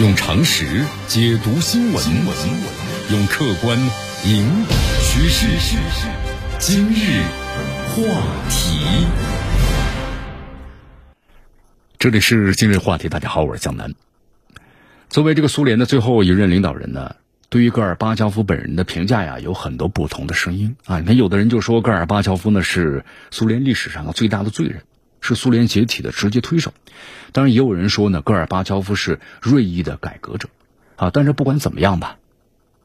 用常识解读新闻，用客观引导趋势。今日话题，这里是今日话题。大家好，我是江南。作为这个苏联的最后一任领导人呢，对于戈尔巴乔夫本人的评价呀，有很多不同的声音啊。你看，有的人就说戈尔巴乔夫呢是苏联历史上最大的罪人。是苏联解体的直接推手，当然也有人说呢，戈尔巴乔夫是锐意的改革者，啊，但是不管怎么样吧，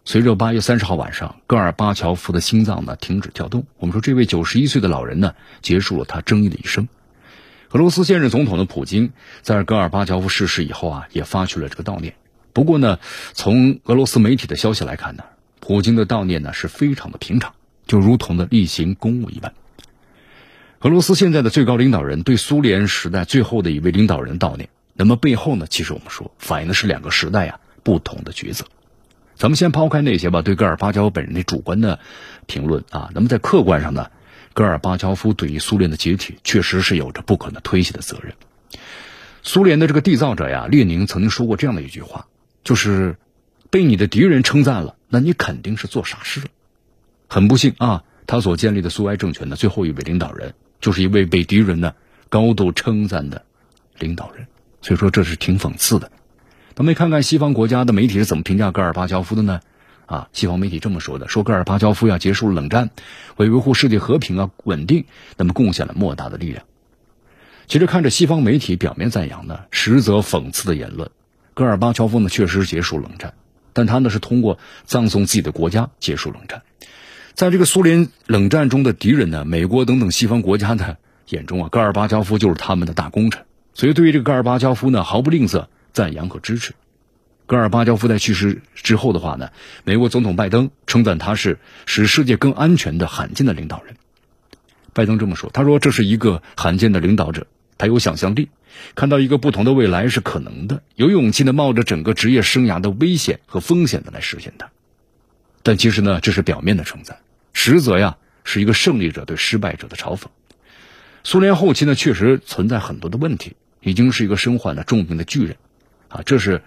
随着八月三十号晚上戈尔巴乔夫的心脏呢停止跳动，我们说这位九十一岁的老人呢结束了他争议的一生。俄罗斯现任总统的普京在戈尔巴乔夫逝世以后啊，也发去了这个悼念。不过呢，从俄罗斯媒体的消息来看呢，普京的悼念呢是非常的平常，就如同的例行公务一般。俄罗斯现在的最高领导人对苏联时代最后的一位领导人悼念，那么背后呢，其实我们说反映的是两个时代啊不同的抉择。咱们先抛开那些吧，对戈尔巴乔夫本人的主观的评论啊，那么在客观上呢，戈尔巴乔夫对于苏联的解体确实是有着不可能推卸的责任。苏联的这个缔造者呀，列宁曾经说过这样的一句话，就是被你的敌人称赞了，那你肯定是做傻事了。很不幸啊，他所建立的苏维埃政权的最后一位领导人。就是一位被敌人呢高度称赞的领导人，所以说这是挺讽刺的。咱们看看西方国家的媒体是怎么评价戈尔巴乔夫的呢？啊，西方媒体这么说的：说戈尔巴乔夫要结束冷战，为维护世界和平啊稳定，那么贡献了莫大的力量。其实看着西方媒体表面赞扬呢，实则讽刺的言论。戈尔巴乔夫呢确实结束冷战，但他呢是通过葬送自己的国家结束冷战。在这个苏联冷战中的敌人呢，美国等等西方国家的眼中啊，戈尔巴乔夫就是他们的大功臣，所以对于这个戈尔巴乔夫呢，毫不吝啬赞扬和支持。戈尔巴乔夫在去世之后的话呢，美国总统拜登称赞他是使世界更安全的罕见的领导人。拜登这么说，他说这是一个罕见的领导者，他有想象力，看到一个不同的未来是可能的，有勇气的冒着整个职业生涯的危险和风险的来实现它。但其实呢，这是表面的称赞。实则呀，是一个胜利者对失败者的嘲讽。苏联后期呢，确实存在很多的问题，已经是一个身患了重病的巨人，啊，这是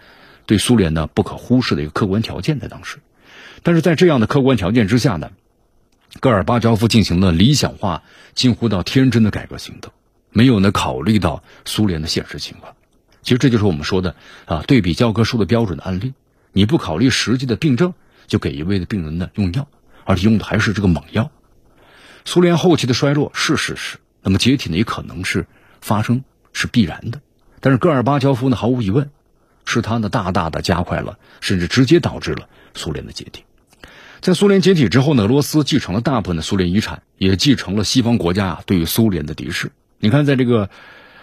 对苏联呢不可忽视的一个客观条件在当时。但是在这样的客观条件之下呢，戈尔巴乔夫进行了理想化、近乎到天真的改革行动，没有呢考虑到苏联的现实情况。其实这就是我们说的啊，对比教科书的标准的案例，你不考虑实际的病症，就给一位的病人呢用药。而且用的还是这个猛药。苏联后期的衰落是事实，那么解体呢也可能是发生，是必然的。但是戈尔巴乔夫呢，毫无疑问，是他呢大大的加快了，甚至直接导致了苏联的解体。在苏联解体之后呢，俄罗斯继承了大部分的苏联遗产，也继承了西方国家啊对于苏联的敌视。你看，在这个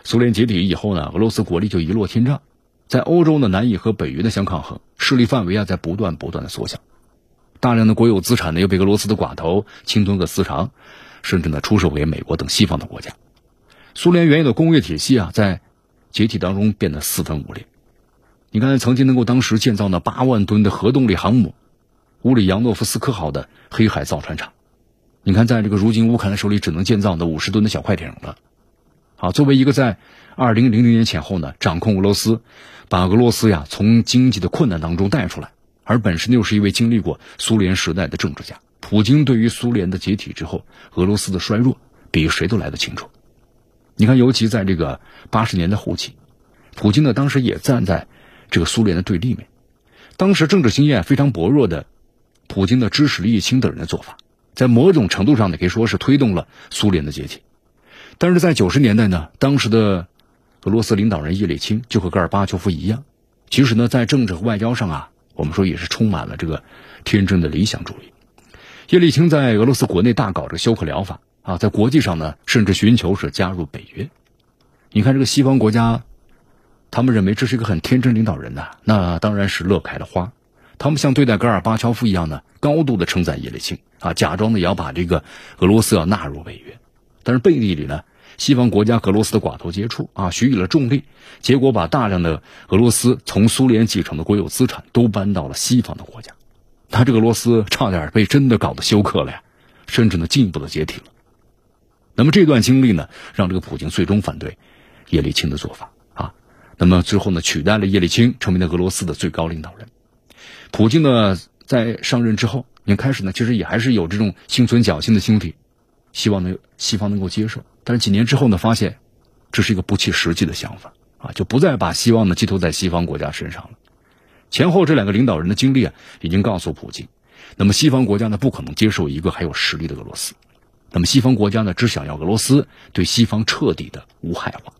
苏联解体以后呢，俄罗斯国力就一落千丈，在欧洲呢难以和北约的相抗衡，势力范围啊在不断不断的缩小。大量的国有资产呢又被俄罗斯的寡头侵吞个私藏，甚至呢出售给美国等西方的国家。苏联原有的工业体系啊，在解体当中变得四分五裂。你看，曾经能够当时建造那八万吨的核动力航母“乌里扬诺夫斯克号”的黑海造船厂，你看，在这个如今乌克兰手里只能建造那五十吨的小快艇了。好，作为一个在二零零零年前后呢掌控俄罗斯，把俄罗斯呀从经济的困难当中带出来。而本身又是一位经历过苏联时代的政治家，普京对于苏联的解体之后，俄罗斯的衰弱，比谁都来得清楚。你看，尤其在这个八十年代后期，普京呢当时也站在这个苏联的对立面。当时政治经验非常薄弱的普京的，支持叶利钦等人的做法，在某种程度上呢，可以说是推动了苏联的解体。但是在九十年代呢，当时的俄罗斯领导人叶利钦就和戈尔巴乔夫一样，其实呢，在政治和外交上啊。我们说也是充满了这个天真的理想主义。叶利钦在俄罗斯国内大搞这个休克疗法啊，在国际上呢，甚至寻求是加入北约。你看这个西方国家，他们认为这是一个很天真领导人呐，那当然是乐开了花。他们像对待戈尔巴乔夫一样呢，高度的称赞叶利钦啊，假装的也要把这个俄罗斯要纳入北约。但是背地里呢？西方国家和俄罗斯的寡头接触啊，许以了重力，结果把大量的俄罗斯从苏联继承的国有资产都搬到了西方的国家，他这个俄罗斯差点被真的搞得休克了呀，甚至呢进一步的解体了。那么这段经历呢，让这个普京最终反对叶利钦的做法啊，那么最后呢，取代了叶利钦，成为了俄罗斯的最高领导人。普京呢，在上任之后，你开始呢，其实也还是有这种心存侥幸的心理，希望能西方能够接受。但是几年之后呢，发现这是一个不切实际的想法啊，就不再把希望呢寄托在西方国家身上了。前后这两个领导人的经历啊，已经告诉普京，那么西方国家呢，不可能接受一个还有实力的俄罗斯。那么西方国家呢，只想要俄罗斯对西方彻底的无害化。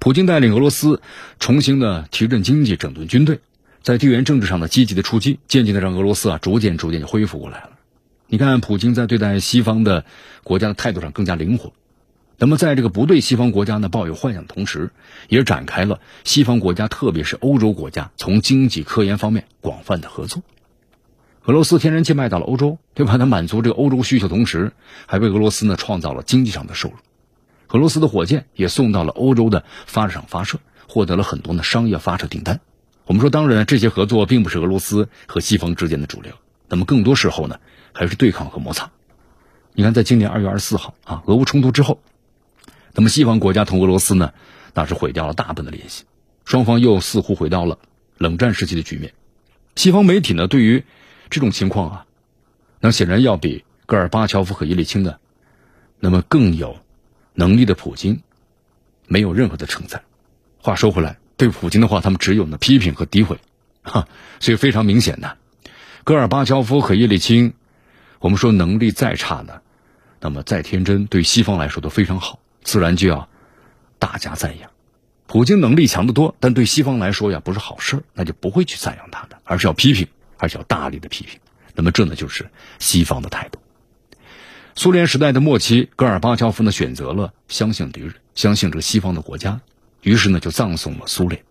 普京带领俄罗斯重新的提振经济、整顿军队，在地缘政治上的积极的出击，渐渐的让俄罗斯啊逐渐逐渐就恢复过来了。你看，普京在对待西方的国家的态度上更加灵活。那么，在这个不对西方国家呢抱有幻想的同时，也展开了西方国家，特别是欧洲国家从经济、科研方面广泛的合作。俄罗斯天然气卖到了欧洲，对吧？它满足这个欧洲需求，同时还为俄罗斯呢创造了经济上的收入。俄罗斯的火箭也送到了欧洲的发射场发射，获得了很多的商业发射订单。我们说，当然这些合作并不是俄罗斯和西方之间的主流，那么更多时候呢还是对抗和摩擦。你看，在今年二月二十四号啊，俄乌冲突之后。那么，西方国家同俄罗斯呢，那是毁掉了大部分的联系，双方又似乎回到了冷战时期的局面。西方媒体呢，对于这种情况啊，那显然要比戈尔巴乔夫和叶利钦呢，那么更有能力的普京，没有任何的称赞。话说回来，对普京的话，他们只有呢批评和诋毁，哈。所以非常明显的，戈尔巴乔夫和叶利钦，我们说能力再差呢，那么再天真，对西方来说都非常好。自然就要大加赞扬，普京能力强得多，但对西方来说呀不是好事那就不会去赞扬他的，而是要批评，而且要大力的批评。那么这呢就是西方的态度。苏联时代的末期，戈尔巴乔夫呢选择了相信敌人，相信这个西方的国家，于是呢就葬送了苏联。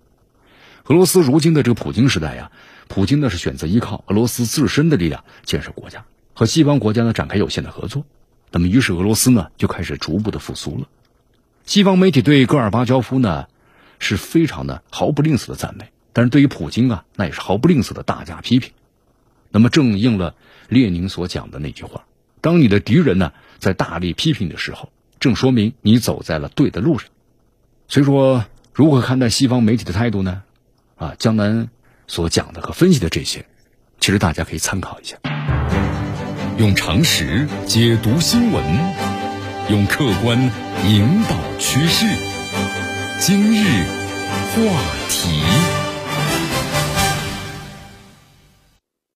俄罗斯如今的这个普京时代呀，普京呢是选择依靠俄罗斯自身的力量建设国家，和西方国家呢展开有限的合作。那么于是俄罗斯呢就开始逐步的复苏了。西方媒体对戈尔巴乔夫呢，是非常的毫不吝啬的赞美，但是对于普京啊，那也是毫不吝啬的大加批评。那么正应了列宁所讲的那句话：当你的敌人呢在大力批评的时候，正说明你走在了对的路上。所以说，如何看待西方媒体的态度呢？啊，江南所讲的和分析的这些，其实大家可以参考一下。用常识解读新闻。用客观引导趋势。今日话题。